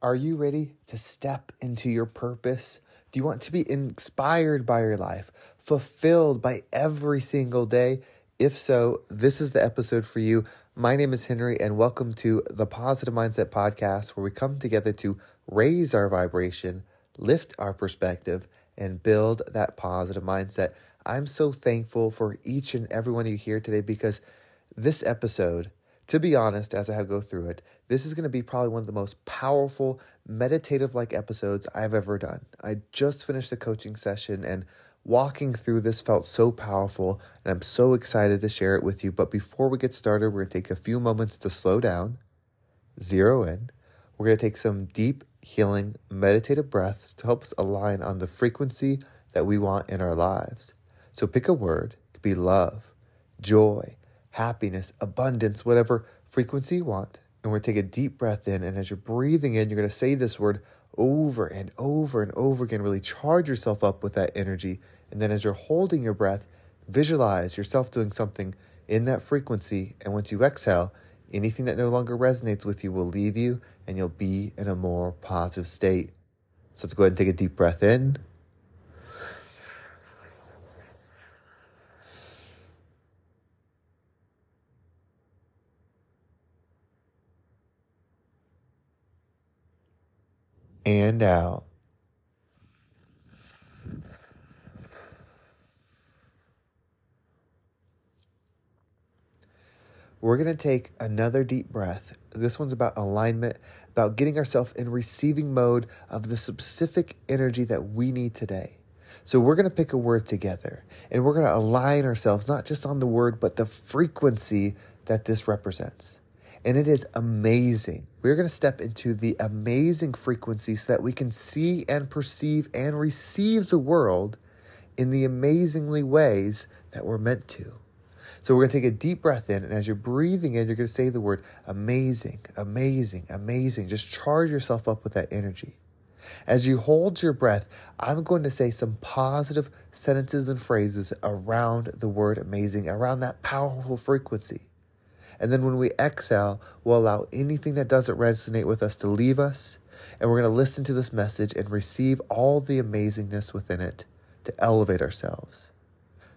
Are you ready to step into your purpose? Do you want to be inspired by your life, fulfilled by every single day? If so, this is the episode for you. My name is Henry, and welcome to the Positive Mindset Podcast, where we come together to raise our vibration, lift our perspective, and build that positive mindset. I'm so thankful for each and every one of you here today because this episode to be honest, as I go through it, this is going to be probably one of the most powerful meditative like episodes I've ever done. I just finished the coaching session and walking through this felt so powerful, and I'm so excited to share it with you. But before we get started, we're going to take a few moments to slow down, zero in. We're going to take some deep, healing, meditative breaths to help us align on the frequency that we want in our lives. So pick a word, it could be love, joy happiness, abundance, whatever frequency you want. And we're going to take a deep breath in. And as you're breathing in, you're going to say this word over and over and over again. Really charge yourself up with that energy. And then as you're holding your breath, visualize yourself doing something in that frequency. And once you exhale, anything that no longer resonates with you will leave you and you'll be in a more positive state. So let's go ahead and take a deep breath in. And out. We're going to take another deep breath. This one's about alignment, about getting ourselves in receiving mode of the specific energy that we need today. So we're going to pick a word together and we're going to align ourselves not just on the word, but the frequency that this represents and it is amazing. We're going to step into the amazing frequency so that we can see and perceive and receive the world in the amazingly ways that we're meant to. So we're going to take a deep breath in, and as you're breathing in, you're going to say the word amazing, amazing, amazing. Just charge yourself up with that energy. As you hold your breath, I'm going to say some positive sentences and phrases around the word amazing, around that powerful frequency. And then when we exhale, we'll allow anything that doesn't resonate with us to leave us. And we're going to listen to this message and receive all the amazingness within it to elevate ourselves.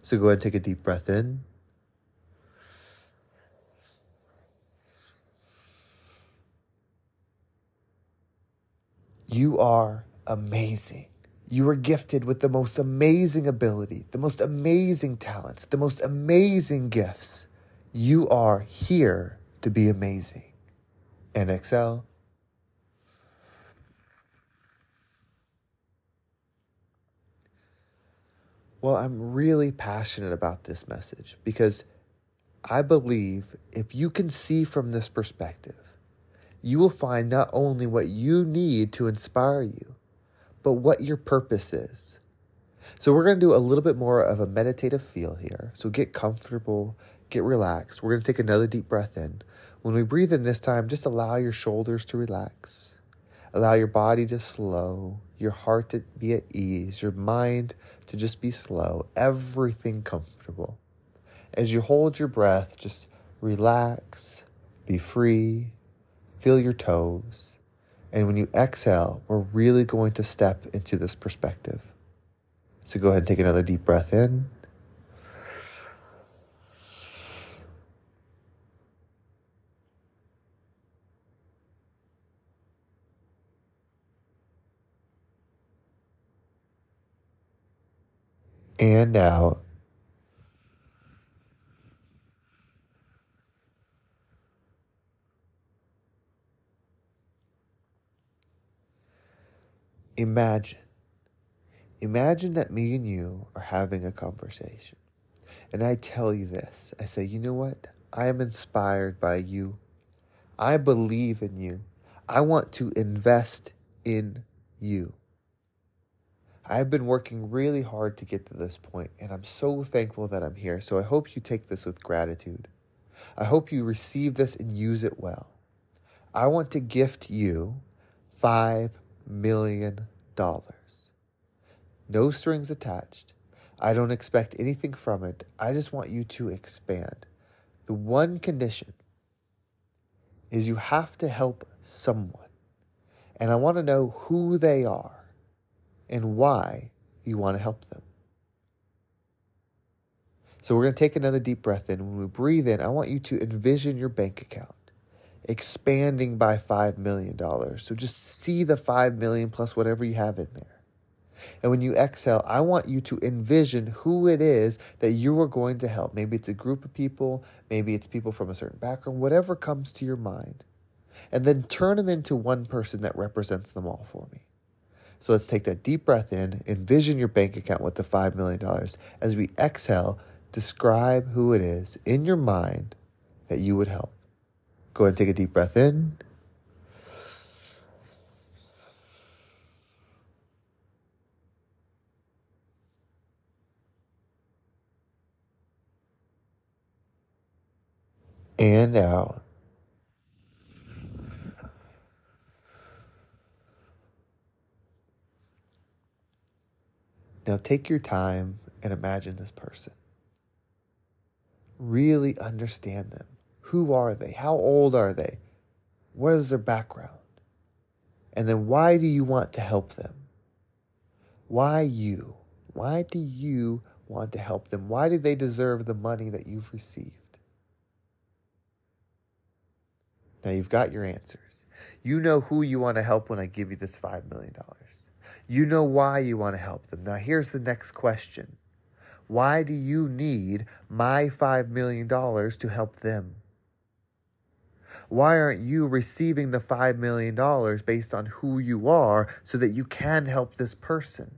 So go ahead and take a deep breath in. You are amazing. You are gifted with the most amazing ability, the most amazing talents, the most amazing gifts. You are here to be amazing. And exhale. Well, I'm really passionate about this message because I believe if you can see from this perspective, you will find not only what you need to inspire you, but what your purpose is. So, we're going to do a little bit more of a meditative feel here. So, get comfortable, get relaxed. We're going to take another deep breath in. When we breathe in this time, just allow your shoulders to relax. Allow your body to slow, your heart to be at ease, your mind to just be slow, everything comfortable. As you hold your breath, just relax, be free, feel your toes. And when you exhale, we're really going to step into this perspective. So go ahead and take another deep breath in. And out. Imagine. Imagine that me and you are having a conversation. And I tell you this I say, you know what? I am inspired by you. I believe in you. I want to invest in you. I've been working really hard to get to this point, and I'm so thankful that I'm here. So I hope you take this with gratitude. I hope you receive this and use it well. I want to gift you $5 million. No strings attached. I don't expect anything from it. I just want you to expand. The one condition is you have to help someone. And I want to know who they are and why you want to help them. So we're going to take another deep breath in. When we breathe in, I want you to envision your bank account expanding by $5 million. So just see the 5 million plus whatever you have in there. And when you exhale, I want you to envision who it is that you are going to help. Maybe it's a group of people, maybe it's people from a certain background, whatever comes to your mind. And then turn them into one person that represents them all for me. So let's take that deep breath in, envision your bank account with the $5 million. As we exhale, describe who it is in your mind that you would help. Go ahead and take a deep breath in. And out. Now take your time and imagine this person. Really understand them. Who are they? How old are they? What is their background? And then why do you want to help them? Why you? Why do you want to help them? Why do they deserve the money that you've received? Now you've got your answers. You know who you want to help when I give you this $5 million. You know why you want to help them. Now here's the next question Why do you need my $5 million to help them? Why aren't you receiving the $5 million based on who you are so that you can help this person?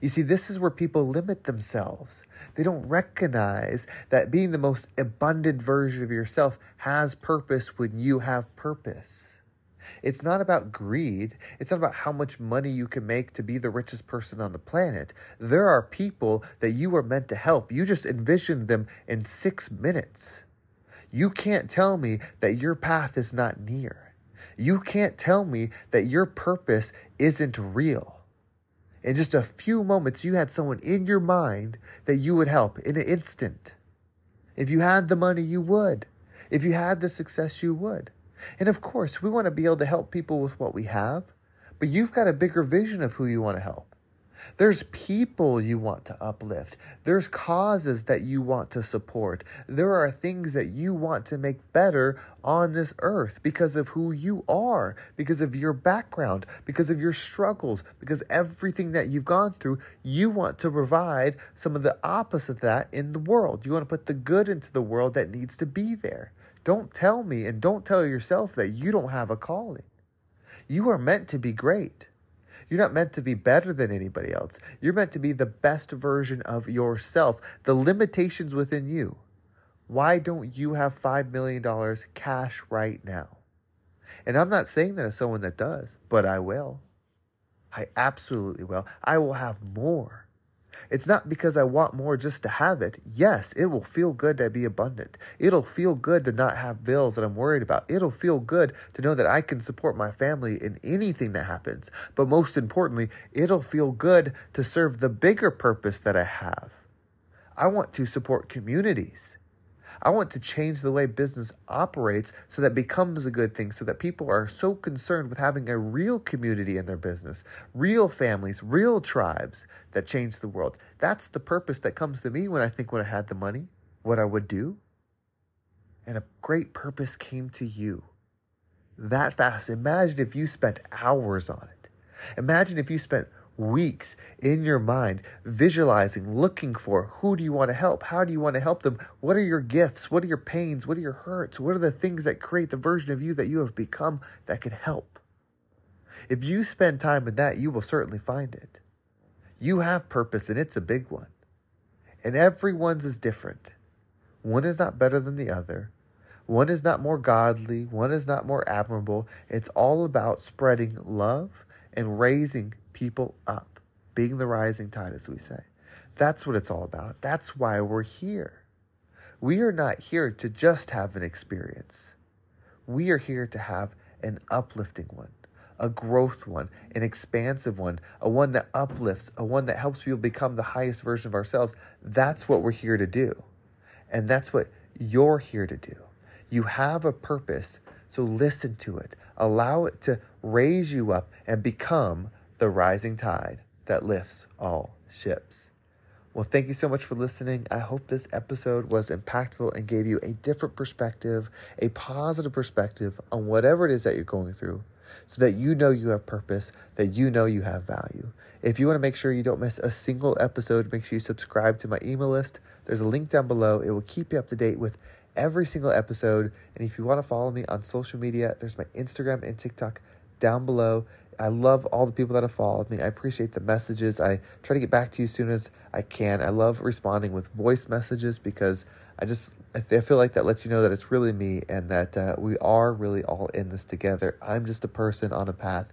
You see, this is where people limit themselves. They don't recognize that being the most abundant version of yourself has purpose when you have purpose. It's not about greed. It's not about how much money you can make to be the richest person on the planet. There are people that you are meant to help. You just envision them in six minutes. You can't tell me that your path is not near. You can't tell me that your purpose isn't real. In just a few moments, you had someone in your mind that you would help in an instant. If you had the money, you would. If you had the success, you would. And of course, we want to be able to help people with what we have, but you've got a bigger vision of who you want to help. There's people you want to uplift. There's causes that you want to support. There are things that you want to make better on this earth because of who you are, because of your background, because of your struggles, because everything that you've gone through, you want to provide some of the opposite of that in the world. You want to put the good into the world that needs to be there. Don't tell me and don't tell yourself that you don't have a calling. You are meant to be great. You're not meant to be better than anybody else. You're meant to be the best version of yourself, the limitations within you. Why don't you have $5 million cash right now? And I'm not saying that as someone that does, but I will. I absolutely will. I will have more. It's not because I want more just to have it. Yes, it will feel good to be abundant. It'll feel good to not have bills that I'm worried about. It'll feel good to know that I can support my family in anything that happens. But most importantly, it'll feel good to serve the bigger purpose that I have. I want to support communities. I want to change the way business operates so that becomes a good thing, so that people are so concerned with having a real community in their business, real families, real tribes that change the world. That's the purpose that comes to me when I think when I had the money, what I would do. And a great purpose came to you that fast. Imagine if you spent hours on it. Imagine if you spent weeks in your mind, visualizing, looking for who do you want to help? How do you want to help them? What are your gifts? What are your pains? What are your hurts? What are the things that create the version of you that you have become that can help? If you spend time in that, you will certainly find it. You have purpose, and it's a big one. And everyone's is different. One is not better than the other. One is not more godly. One is not more admirable. It's all about spreading love and raising people up, being the rising tide, as we say. That's what it's all about. That's why we're here. We are not here to just have an experience. We are here to have an uplifting one, a growth one, an expansive one, a one that uplifts, a one that helps people become the highest version of ourselves. That's what we're here to do. And that's what you're here to do. You have a purpose So listen to it, allow it to raise you up and become the rising tide that lifts all ships. Well, thank you so much for listening. I hope this episode was impactful and gave you a different perspective, a positive perspective on whatever it is that you're going through so that you know you have purpose, that you know you have value. If you want to make sure you don't miss a single episode, make sure you subscribe to my email list. There's a link down below. It will keep you up to date with every single episode. And if you want to follow me on social media, there's my Instagram and TikTok down below. I love all the people that have followed me. I appreciate the messages. I try to get back to you as soon as I can. I love responding with voice messages because I just I feel like that lets you know that it's really me and that uh, we are really all in this together. I'm just a person on a path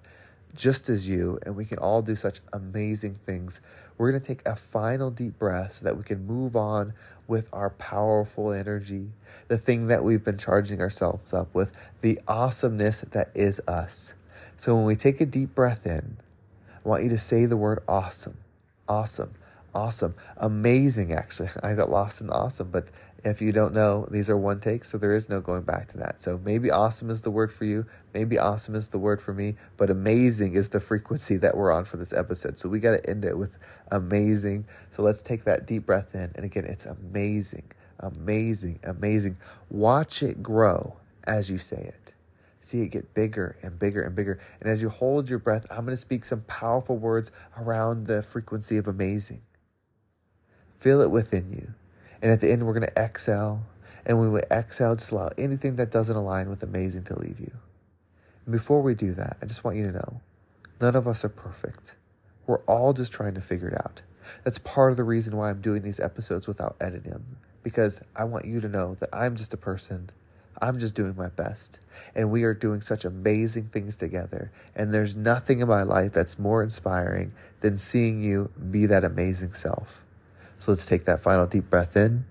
just as you, and we can all do such amazing things. We're going to take a final deep breath so that we can move on with our powerful energy, the thing that we've been charging ourselves up with, the awesomeness that is us. So when we take a deep breath in, I want you to say the word awesome, awesome, awesome, amazing. Actually, I got lost in awesome, but if you don't know, these are one takes, so there is no going back to that. So maybe awesome is the word for you, maybe awesome is the word for me, but amazing is the frequency that we're on for this episode. So we got to end it with amazing. So let's take that deep breath in. And again, it's amazing, amazing, amazing. Watch it grow as you say it. See it get bigger and bigger and bigger. And as you hold your breath, I'm going to speak some powerful words around the frequency of amazing. Feel it within you. And at the end, we're going to exhale. And when we exhale, just allow anything that doesn't align with amazing to leave you. And before we do that, I just want you to know none of us are perfect. We're all just trying to figure it out. That's part of the reason why I'm doing these episodes without editing them, because I want you to know that I'm just a person. I'm just doing my best. And we are doing such amazing things together. And there's nothing in my life that's more inspiring than seeing you be that amazing self. So let's take that final deep breath in.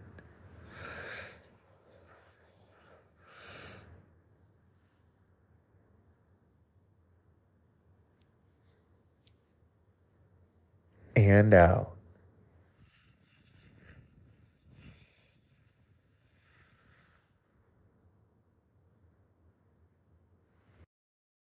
And out.